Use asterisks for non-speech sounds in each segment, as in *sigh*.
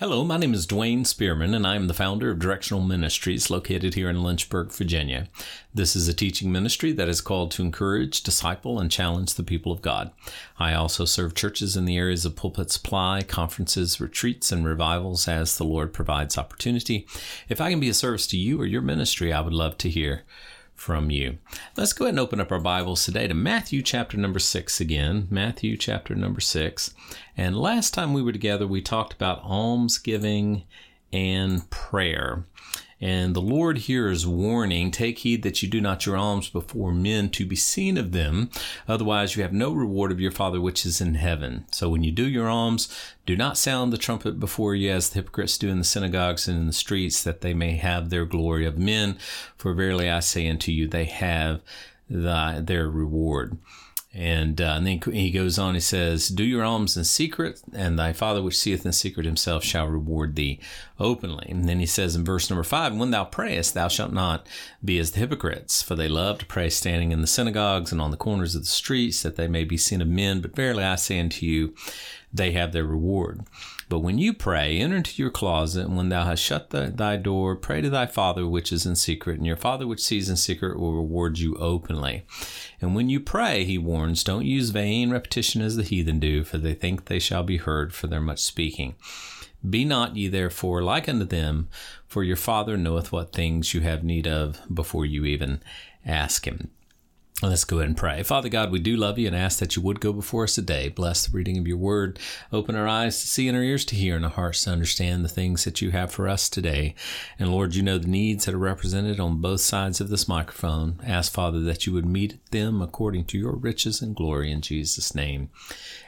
Hello, my name is Dwayne Spearman, and I am the founder of Directional Ministries located here in Lynchburg, Virginia. This is a teaching ministry that is called to encourage, disciple, and challenge the people of God. I also serve churches in the areas of pulpit supply, conferences, retreats, and revivals as the Lord provides opportunity. If I can be a service to you or your ministry, I would love to hear from you. Let's go ahead and open up our Bibles today to Matthew chapter number six again. Matthew chapter number six. And last time we were together, we talked about almsgiving and prayer. And the Lord here is warning, take heed that you do not your alms before men to be seen of them. Otherwise you have no reward of your Father which is in heaven. So when you do your alms, do not sound the trumpet before you as the hypocrites do in the synagogues and in the streets that they may have their glory of men. For verily I say unto you, they have the, their reward. And, uh, and then he goes on, he says, Do your alms in secret, and thy Father which seeth in secret himself shall reward thee openly. And then he says in verse number five, When thou prayest, thou shalt not be as the hypocrites, for they love to pray standing in the synagogues and on the corners of the streets, that they may be seen of men. But verily I say unto you, they have their reward. But when you pray, enter into your closet, and when thou hast shut the, thy door, pray to thy Father which is in secret, and your Father which sees in secret will reward you openly. And when you pray, he warns, don't use vain repetition as the heathen do, for they think they shall be heard for their much speaking. Be not ye therefore like unto them, for your Father knoweth what things you have need of before you even ask him. Let's go ahead and pray. Father God, we do love you and ask that you would go before us today. Bless the reading of your word. Open our eyes to see and our ears to hear and our hearts to understand the things that you have for us today. And Lord, you know the needs that are represented on both sides of this microphone. Ask, Father, that you would meet them according to your riches and glory in Jesus' name.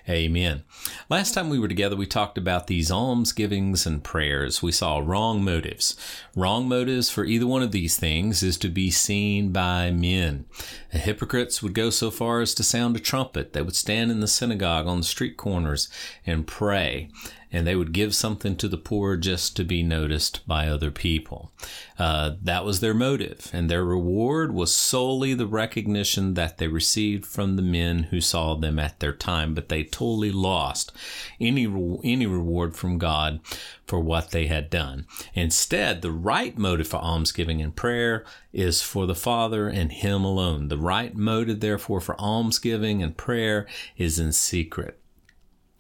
Amen. Last time we were together, we talked about these almsgivings and prayers. We saw wrong motives. Wrong motives for either one of these things is to be seen by men. The hypocrites would go so far as to sound a trumpet. They would stand in the synagogue on the street corners and pray and they would give something to the poor just to be noticed by other people. Uh, that was their motive, and their reward was solely the recognition that they received from the men who saw them at their time, but they totally lost any, any reward from God for what they had done. Instead, the right motive for almsgiving and prayer is for the Father and Him alone. The right motive, therefore, for almsgiving and prayer is in secret.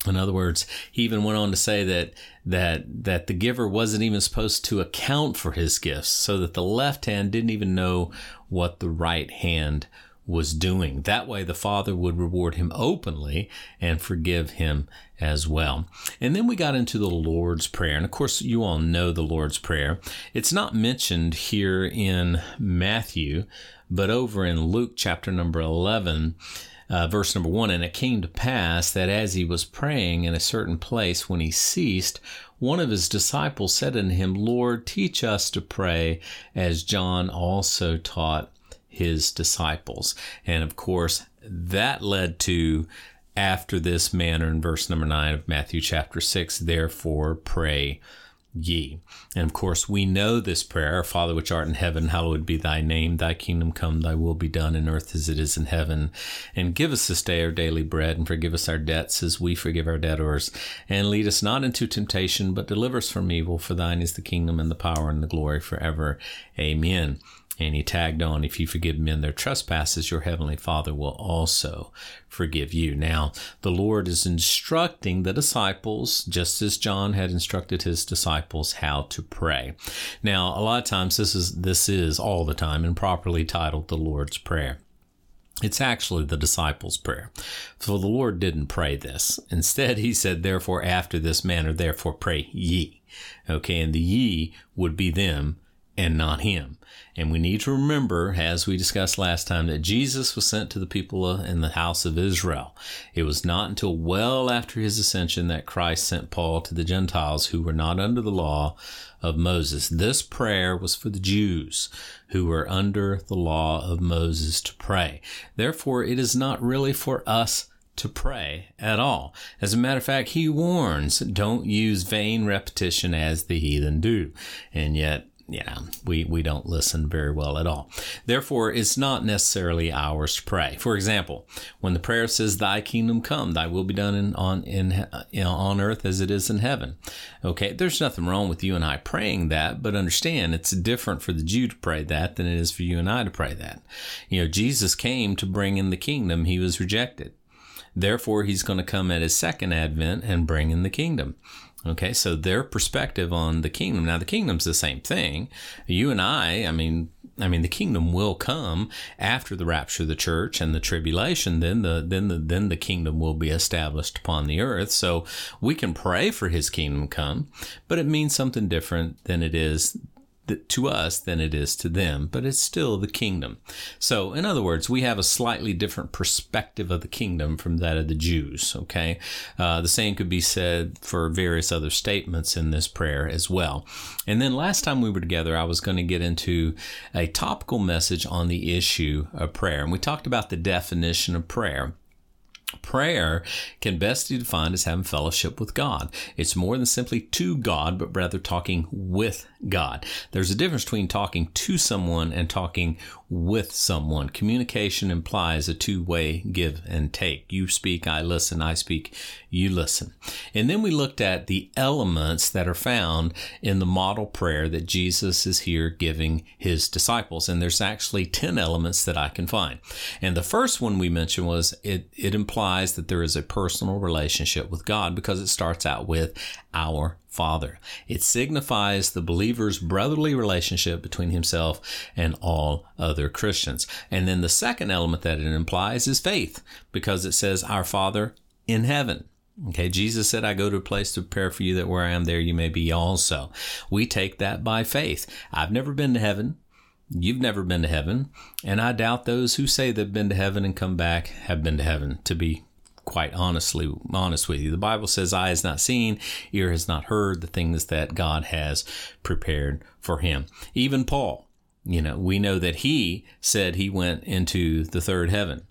In other words, he even went on to say that that that the giver wasn't even supposed to account for his gifts, so that the left hand didn't even know what the right hand was doing. That way the Father would reward him openly and forgive him as well. And then we got into the Lord's Prayer. And of course, you all know the Lord's Prayer. It's not mentioned here in Matthew, but over in Luke chapter number 11, uh, verse number one, and it came to pass that as he was praying in a certain place, when he ceased, one of his disciples said unto him, Lord, teach us to pray as John also taught his disciples. And of course, that led to after this manner in verse number nine of Matthew chapter six, therefore pray ye. And of course, we know this prayer Father which art in heaven, hallowed be thy name. Thy kingdom come, thy will be done in earth as it is in heaven. And give us this day our daily bread, and forgive us our debts as we forgive our debtors. And lead us not into temptation, but deliver us from evil. For thine is the kingdom and the power and the glory forever. Amen. And he tagged on, if you forgive men their trespasses, your heavenly Father will also forgive you. Now, the Lord is instructing the disciples, just as John had instructed his disciples, how to pray. Now, a lot of times this is, this is all the time improperly titled the Lord's Prayer. It's actually the disciples' prayer. For the Lord didn't pray this. Instead, he said, therefore, after this manner, therefore pray ye. Okay. And the ye would be them and not him. And we need to remember, as we discussed last time, that Jesus was sent to the people in the house of Israel. It was not until well after his ascension that Christ sent Paul to the Gentiles who were not under the law of Moses. This prayer was for the Jews who were under the law of Moses to pray. Therefore, it is not really for us to pray at all. As a matter of fact, he warns, don't use vain repetition as the heathen do. And yet, yeah, we, we don't listen very well at all. Therefore, it's not necessarily ours to pray. For example, when the prayer says, Thy kingdom come, Thy will be done in, on in you know, on earth as it is in heaven. Okay, there's nothing wrong with you and I praying that, but understand it's different for the Jew to pray that than it is for you and I to pray that. You know, Jesus came to bring in the kingdom; He was rejected. Therefore, He's going to come at His second advent and bring in the kingdom. Okay, so their perspective on the kingdom. Now, the kingdom's the same thing. You and I, I mean, I mean, the kingdom will come after the rapture of the church and the tribulation. Then the then the then the kingdom will be established upon the earth. So we can pray for His kingdom come, but it means something different than it is to us than it is to them, but it's still the kingdom. So, in other words, we have a slightly different perspective of the kingdom from that of the Jews. Okay. Uh, the same could be said for various other statements in this prayer as well. And then last time we were together, I was going to get into a topical message on the issue of prayer. And we talked about the definition of prayer. Prayer can best be defined as having fellowship with God. It's more than simply to God, but rather talking with God. There's a difference between talking to someone and talking with someone. Communication implies a two way give and take. You speak, I listen, I speak, you listen. And then we looked at the elements that are found in the model prayer that Jesus is here giving his disciples. And there's actually 10 elements that I can find. And the first one we mentioned was it, it implies that there is a personal relationship with God because it starts out with our Father. It signifies the believer's brotherly relationship between himself and all other Christians. And then the second element that it implies is faith, because it says, Our Father in heaven. Okay, Jesus said, I go to a place to prepare for you that where I am there you may be also. We take that by faith. I've never been to heaven. You've never been to heaven. And I doubt those who say they've been to heaven and come back have been to heaven, to be quite honestly honest with you. The Bible says eye has not seen, ear has not heard the things that God has prepared for him. Even Paul, you know, we know that he said he went into the third heaven.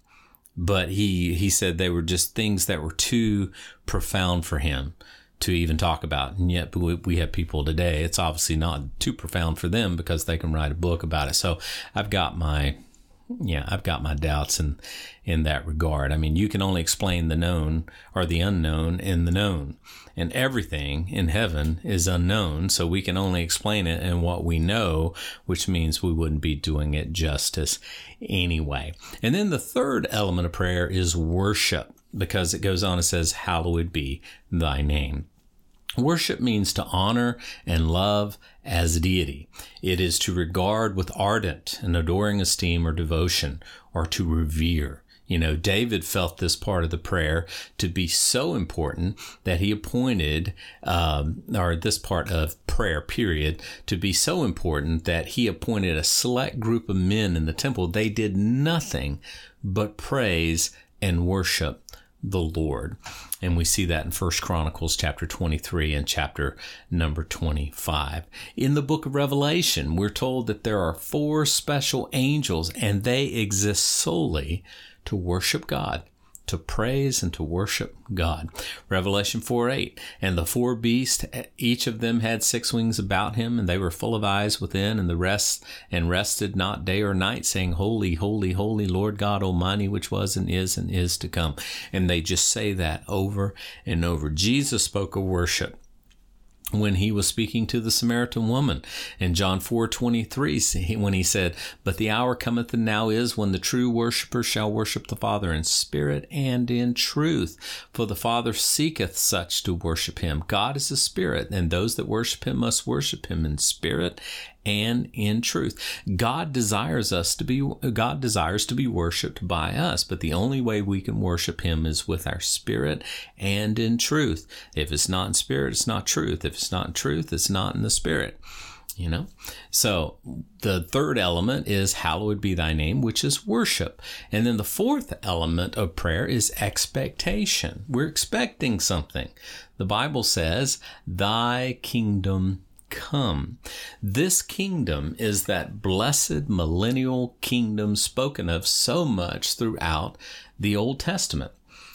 But he he said they were just things that were too profound for him to even talk about. And yet we have people today, it's obviously not too profound for them because they can write a book about it. So I've got my yeah, I've got my doubts in in that regard. I mean, you can only explain the known or the unknown in the known, and everything in heaven is unknown, so we can only explain it in what we know, which means we wouldn't be doing it justice anyway. And then the third element of prayer is worship, because it goes on and says, "Hallowed be thy name." Worship means to honor and love as deity. It is to regard with ardent and adoring esteem or devotion, or to revere. You know, David felt this part of the prayer to be so important that he appointed, um, or this part of prayer, period, to be so important that he appointed a select group of men in the temple. They did nothing but praise and worship the Lord. And we see that in First Chronicles chapter 23 and chapter number 25. In the book of Revelation, we're told that there are four special angels and they exist solely to worship God to praise and to worship God. Revelation 4 8. And the four beasts, each of them had six wings about him, and they were full of eyes within, and the rest, and rested not day or night, saying, Holy, holy, holy, Lord God Almighty, which was and is and is to come. And they just say that over and over. Jesus spoke of worship when he was speaking to the Samaritan woman in John 4 23, when he said, But the hour cometh and now is when the true worshiper shall worship the Father in spirit and in truth. For the Father seeketh such to worship him. God is a spirit, and those that worship him must worship him in spirit and in truth. God desires us to be God desires to be worshiped by us, but the only way we can worship him is with our spirit and in truth. If it's not in spirit, it's not truth. If it's not in truth, it's not in the spirit. You know? So the third element is hallowed be thy name, which is worship. And then the fourth element of prayer is expectation. We're expecting something. The Bible says, Thy kingdom come. This kingdom is that blessed millennial kingdom spoken of so much throughout the Old Testament.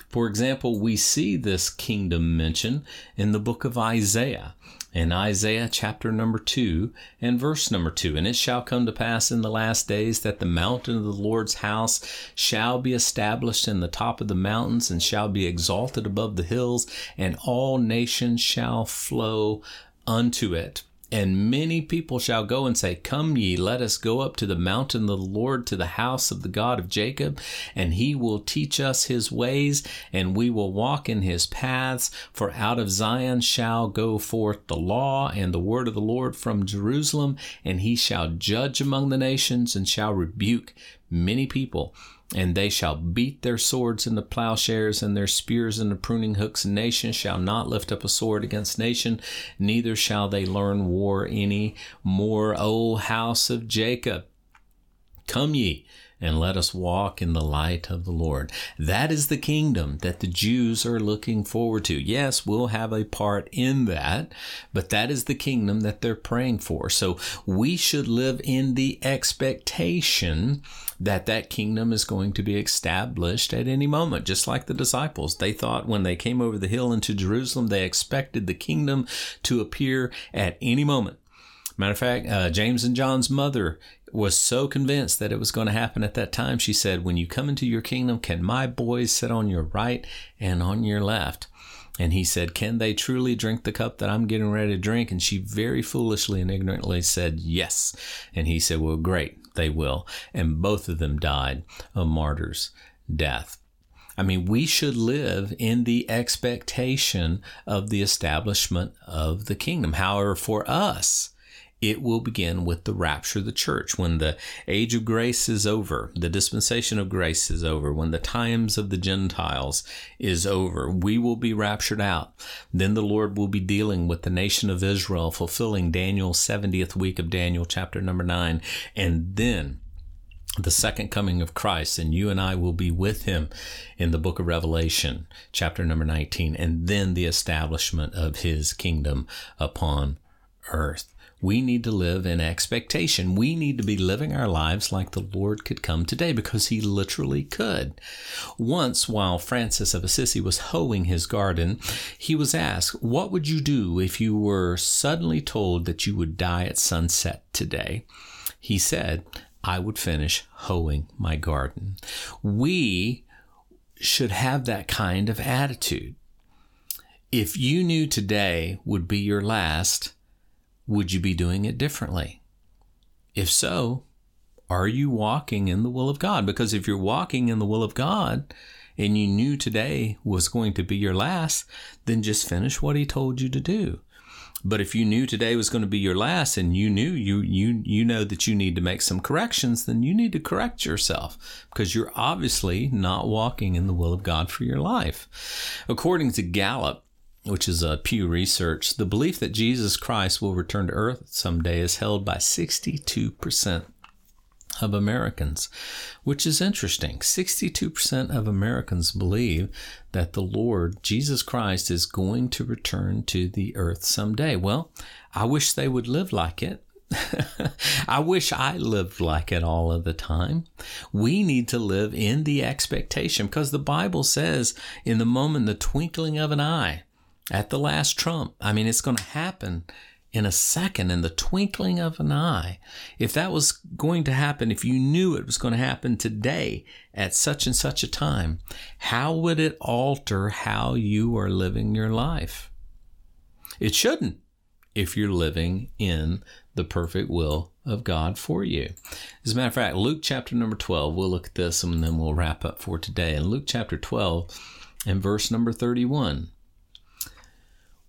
For example, we see this kingdom mentioned in the book of Isaiah. in Isaiah chapter number 2 and verse number 2. And it shall come to pass in the last days that the mountain of the Lord's house shall be established in the top of the mountains and shall be exalted above the hills, and all nations shall flow unto it. And many people shall go and say, Come ye, let us go up to the mountain of the Lord, to the house of the God of Jacob, and he will teach us his ways, and we will walk in his paths. For out of Zion shall go forth the law and the word of the Lord from Jerusalem, and he shall judge among the nations, and shall rebuke many people and they shall beat their swords into plowshares and their spears into pruning hooks. Nation shall not lift up a sword against nation, neither shall they learn war any more. O house of Jacob, come ye and let us walk in the light of the Lord. That is the kingdom that the Jews are looking forward to. Yes, we'll have a part in that, but that is the kingdom that they're praying for. So we should live in the expectation that that kingdom is going to be established at any moment, just like the disciples. They thought when they came over the hill into Jerusalem, they expected the kingdom to appear at any moment. Matter of fact, uh, James and John's mother was so convinced that it was going to happen at that time. She said, When you come into your kingdom, can my boys sit on your right and on your left? And he said, Can they truly drink the cup that I'm getting ready to drink? And she very foolishly and ignorantly said, Yes. And he said, Well, great, they will. And both of them died a martyr's death. I mean, we should live in the expectation of the establishment of the kingdom. However, for us, it will begin with the rapture of the church. When the age of grace is over, the dispensation of grace is over, when the times of the Gentiles is over, we will be raptured out. Then the Lord will be dealing with the nation of Israel, fulfilling Daniel's 70th week of Daniel, chapter number 9. And then the second coming of Christ, and you and I will be with him in the book of Revelation, chapter number 19, and then the establishment of his kingdom upon earth. We need to live in expectation. We need to be living our lives like the Lord could come today because he literally could. Once, while Francis of Assisi was hoeing his garden, he was asked, What would you do if you were suddenly told that you would die at sunset today? He said, I would finish hoeing my garden. We should have that kind of attitude. If you knew today would be your last, would you be doing it differently? If so, are you walking in the will of God? Because if you're walking in the will of God and you knew today was going to be your last, then just finish what He told you to do. But if you knew today was going to be your last and you knew you you you know that you need to make some corrections, then you need to correct yourself because you're obviously not walking in the will of God for your life. According to Gallup, which is a Pew Research, the belief that Jesus Christ will return to earth someday is held by 62% of Americans, which is interesting. 62% of Americans believe that the Lord Jesus Christ is going to return to the earth someday. Well, I wish they would live like it. *laughs* I wish I lived like it all of the time. We need to live in the expectation because the Bible says, in the moment, the twinkling of an eye, at the last trump. I mean, it's going to happen in a second, in the twinkling of an eye. If that was going to happen, if you knew it was going to happen today at such and such a time, how would it alter how you are living your life? It shouldn't if you're living in the perfect will of God for you. As a matter of fact, Luke chapter number 12, we'll look at this and then we'll wrap up for today. In Luke chapter 12 and verse number 31,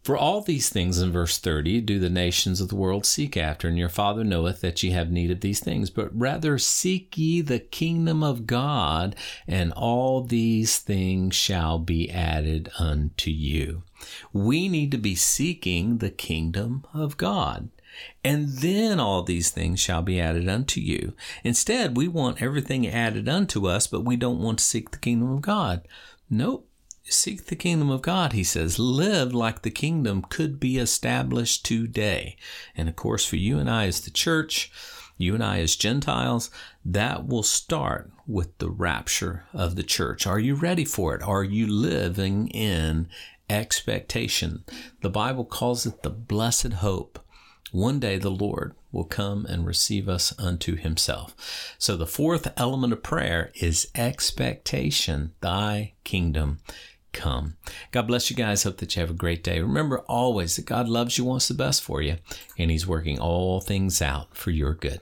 for all these things in verse 30 do the nations of the world seek after, and your Father knoweth that ye have need of these things. But rather seek ye the kingdom of God, and all these things shall be added unto you. We need to be seeking the kingdom of God. And then all these things shall be added unto you. Instead, we want everything added unto us, but we don't want to seek the kingdom of God. Nope seek the kingdom of God, he says. Live like the kingdom could be established today. And of course, for you and I as the church, you and I as Gentiles, that will start with the rapture of the church. Are you ready for it? Are you living in expectation. The Bible calls it the blessed hope. One day the Lord will come and receive us unto himself. So the fourth element of prayer is expectation. Thy kingdom come. God bless you guys. Hope that you have a great day. Remember always that God loves you, wants the best for you, and He's working all things out for your good.